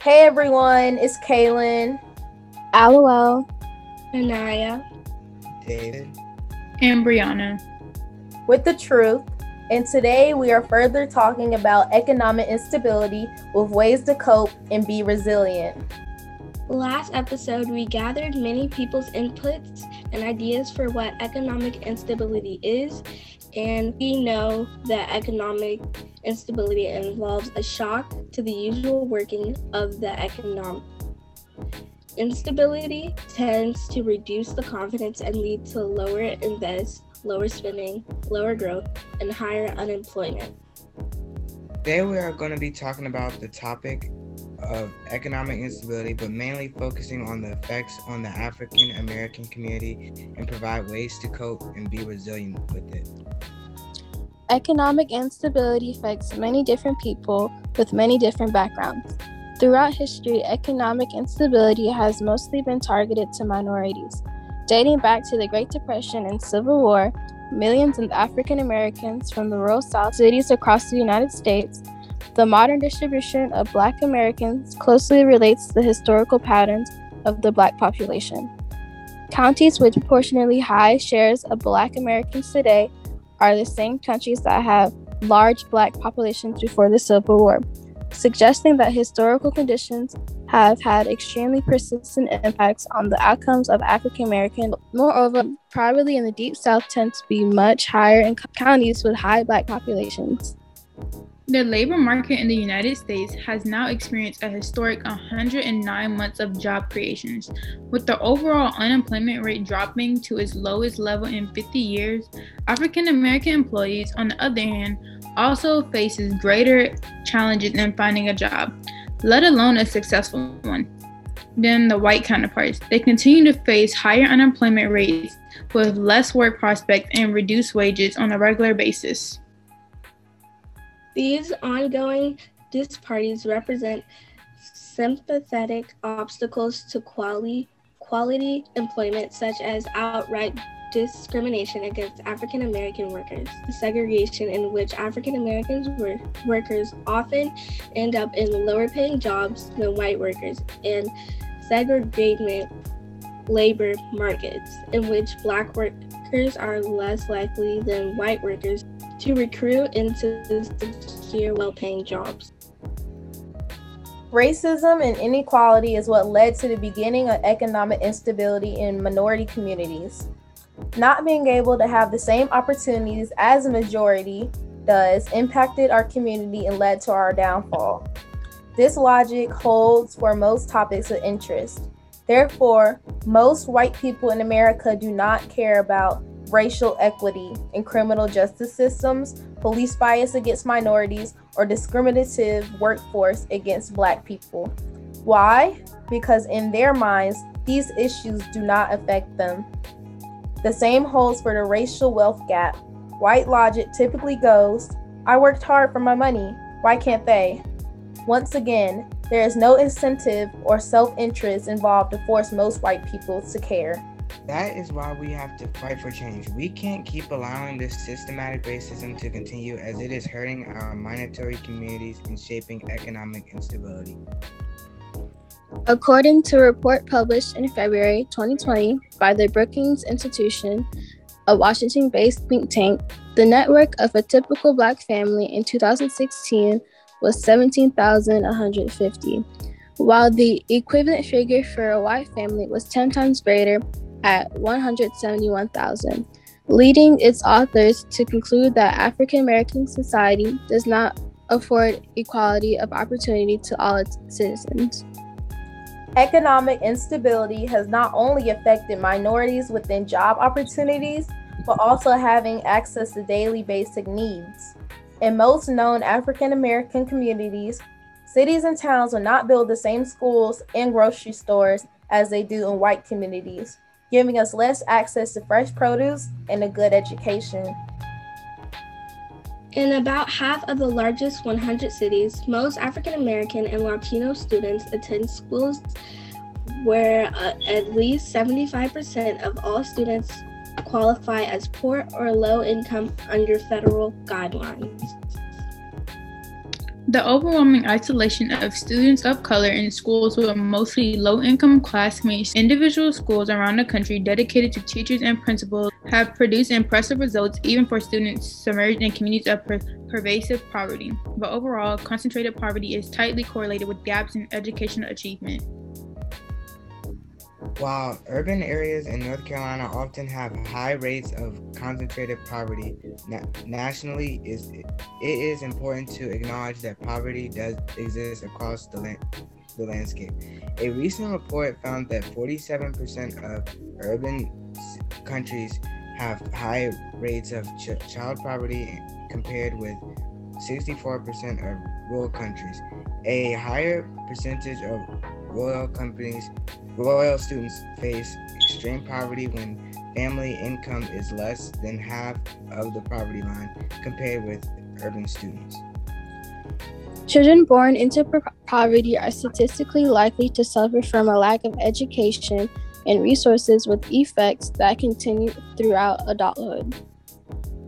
Hey everyone, it's Kaylin. LOL. Anaya. David. And Brianna. With the truth. And today we are further talking about economic instability with ways to cope and be resilient. Last episode, we gathered many people's inputs and ideas for what economic instability is, and we know that economic instability involves a shock to the usual working of the economic. Instability tends to reduce the confidence and lead to lower invest, lower spending, lower growth, and higher unemployment. Today we are going to be talking about the topic of economic instability, but mainly focusing on the effects on the African American community and provide ways to cope and be resilient with it. Economic instability affects many different people with many different backgrounds. Throughout history, economic instability has mostly been targeted to minorities. Dating back to the Great Depression and Civil War, millions of African Americans from the rural South cities across the United States, the modern distribution of Black Americans closely relates to the historical patterns of the Black population. Counties with proportionally high shares of Black Americans today are the same countries that have large Black populations before the Civil War suggesting that historical conditions have had extremely persistent impacts on the outcomes of African American. Moreover, poverty in the Deep South tends to be much higher in counties with high black populations. The labor market in the United States has now experienced a historic 109 months of job creations. With the overall unemployment rate dropping to its lowest level in 50 years, African American employees, on the other hand, also faces greater challenges in finding a job, let alone a successful one, than the white counterparts. They continue to face higher unemployment rates with less work prospects and reduced wages on a regular basis. These ongoing disparities represent sympathetic obstacles to quality, quality employment, such as outright discrimination against African American workers, segregation in which African American workers often end up in lower paying jobs than white workers, and segregated labor markets in which black workers are less likely than white workers to recruit into secure, well paying jobs. Racism and inequality is what led to the beginning of economic instability in minority communities. Not being able to have the same opportunities as a majority does impacted our community and led to our downfall. This logic holds for most topics of interest. Therefore, most white people in America do not care about racial equity in criminal justice systems, police bias against minorities, or discriminative workforce against black people. Why? Because in their minds, these issues do not affect them. The same holds for the racial wealth gap. White logic typically goes, I worked hard for my money, why can't they? Once again, there is no incentive or self interest involved to force most white people to care. That is why we have to fight for change. We can't keep allowing this systematic racism to continue as it is hurting our minority communities and shaping economic instability. According to a report published in February 2020 by the Brookings Institution, a Washington based think tank, the network of a typical Black family in 2016 was 17,150, while the equivalent figure for a white family was 10 times greater at 171,000, leading its authors to conclude that African American society does not afford equality of opportunity to all its citizens. Economic instability has not only affected minorities within job opportunities, but also having access to daily basic needs. In most known African American communities, cities and towns will not build the same schools and grocery stores as they do in white communities, giving us less access to fresh produce and a good education. In about half of the largest 100 cities, most African American and Latino students attend schools where uh, at least 75% of all students qualify as poor or low income under federal guidelines. The overwhelming isolation of students of color in schools with mostly low income classmates, individual schools around the country dedicated to teachers and principals have produced impressive results even for students submerged in communities of per- pervasive poverty. But overall, concentrated poverty is tightly correlated with gaps in educational achievement. While urban areas in North Carolina often have high rates of concentrated poverty, na- nationally is it is important to acknowledge that poverty does exist across the, land, the landscape. A recent report found that 47% of urban countries have high rates of ch- child poverty compared with 64% of rural countries. A higher percentage of rural companies Royal students face extreme poverty when family income is less than half of the poverty line compared with urban students. Children born into poverty are statistically likely to suffer from a lack of education and resources with effects that continue throughout adulthood.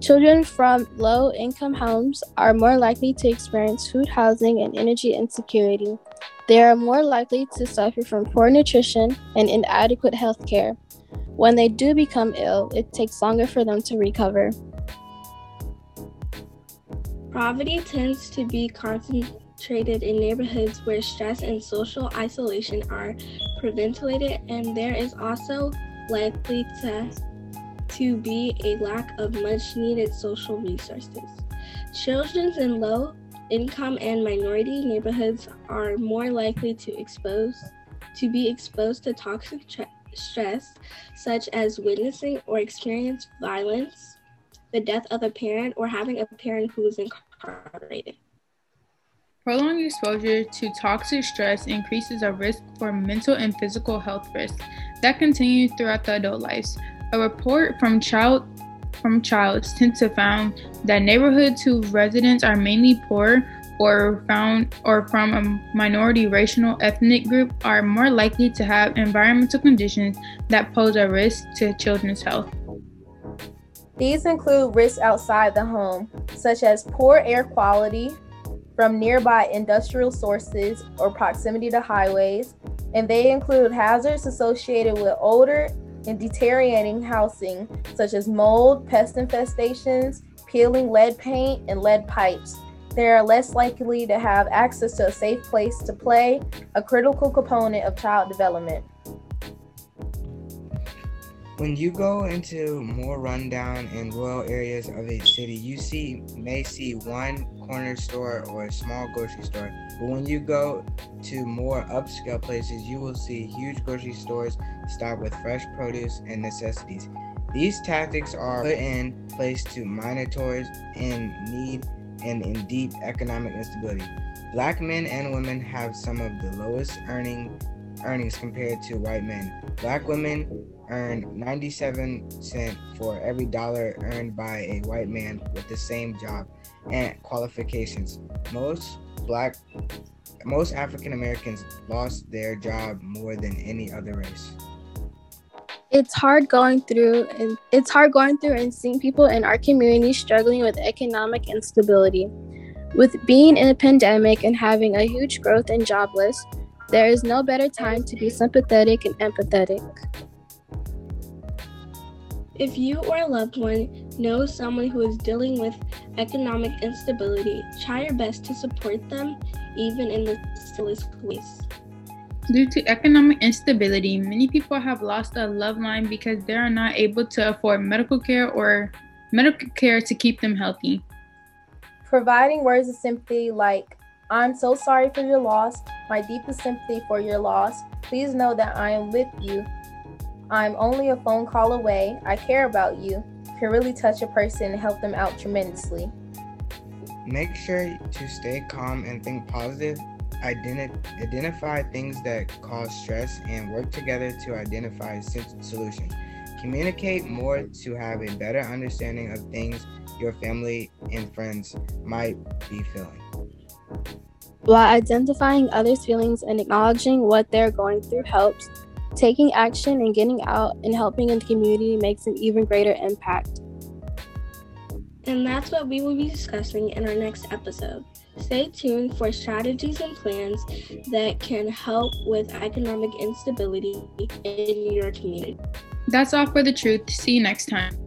Children from low income homes are more likely to experience food, housing, and energy insecurity, they are more likely to suffer from poor nutrition and inadequate health care. When they do become ill, it takes longer for them to recover. Poverty tends to be concentrated in neighborhoods where stress and social isolation are preventilated, and there is also likely to, to be a lack of much needed social resources. Children in low income and minority neighborhoods are more likely to expose to be exposed to toxic stress such as witnessing or experience violence, the death of a parent, or having a parent who is incarcerated. Prolonged exposure to toxic stress increases a risk for mental and physical health risks that continue throughout the adult lives. A report from Child from Child Trends to found that neighborhoods whose residents are mainly poor or found or from a minority racial ethnic group are more likely to have environmental conditions that pose a risk to children's health. These include risks outside the home, such as poor air quality from nearby industrial sources or proximity to highways, and they include hazards associated with older in deteriorating housing, such as mold, pest infestations, peeling lead paint, and lead pipes. They are less likely to have access to a safe place to play, a critical component of child development. When you go into more rundown and rural areas of a city, you see may see one corner store or a small grocery store. But when you go to more upscale places, you will see huge grocery stores stocked with fresh produce and necessities. These tactics are put in place to minorities in need and in deep economic instability. Black men and women have some of the lowest earning earnings compared to white men. Black women earn 97 cents for every dollar earned by a white man with the same job and qualifications. Most black most African Americans lost their job more than any other race. It's hard going through and it's hard going through and seeing people in our community struggling with economic instability. With being in a pandemic and having a huge growth in jobless, there is no better time to be sympathetic and empathetic. If you or a loved one knows someone who is dealing with economic instability, try your best to support them, even in the simplest ways. Due to economic instability, many people have lost a loved one because they are not able to afford medical care or medical care to keep them healthy. Providing words of sympathy like, I'm so sorry for your loss, my deepest sympathy for your loss. Please know that I am with you I'm only a phone call away, I care about you, can really touch a person and help them out tremendously. Make sure to stay calm and think positive. Identi- identify things that cause stress and work together to identify solutions. Communicate more to have a better understanding of things your family and friends might be feeling. While identifying others' feelings and acknowledging what they're going through helps, Taking action and getting out and helping in the community makes an even greater impact. And that's what we will be discussing in our next episode. Stay tuned for strategies and plans that can help with economic instability in your community. That's all for the truth. See you next time.